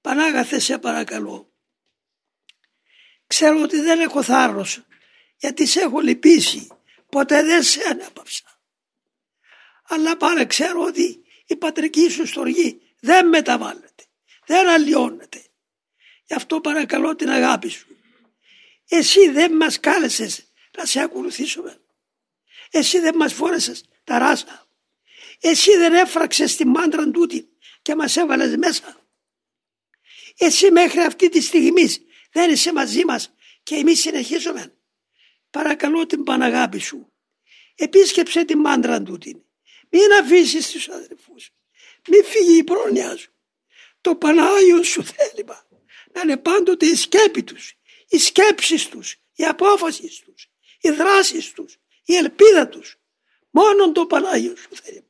Πανάγαθε σε παρακαλώ. Ξέρω ότι δεν έχω θάρρος γιατί σε έχω λυπήσει. Ποτέ δεν σε ανέπαυσα. Αλλά πάλι ξέρω ότι η πατρική σου στοργή δεν μεταβάλλεται. Δεν αλλοιώνεται. Γι' αυτό παρακαλώ την αγάπη σου. Εσύ δεν μας κάλεσες να σε ακολουθήσουμε. Εσύ δεν μας φόρεσες τα ράσα. Εσύ δεν έφραξες τη μάντρα τούτη και μας έβαλες μέσα. Εσύ μέχρι αυτή τη στιγμή δεν είσαι μαζί μας και εμείς συνεχίζουμε. Παρακαλώ την Παναγάπη σου. Επίσκεψε τη μάντρα τούτη. Μην αφήσεις τους αδερφούς. Μην φύγει η πρόνοια σου. Το Πανάγιο σου θέλημα να είναι πάντοτε η σκέπη τους, οι σκέψεις τους, η απόφασης τους, οι δράσεις τους, η ελπίδα τους. Μόνον το Πανάγιο σου θέλημα.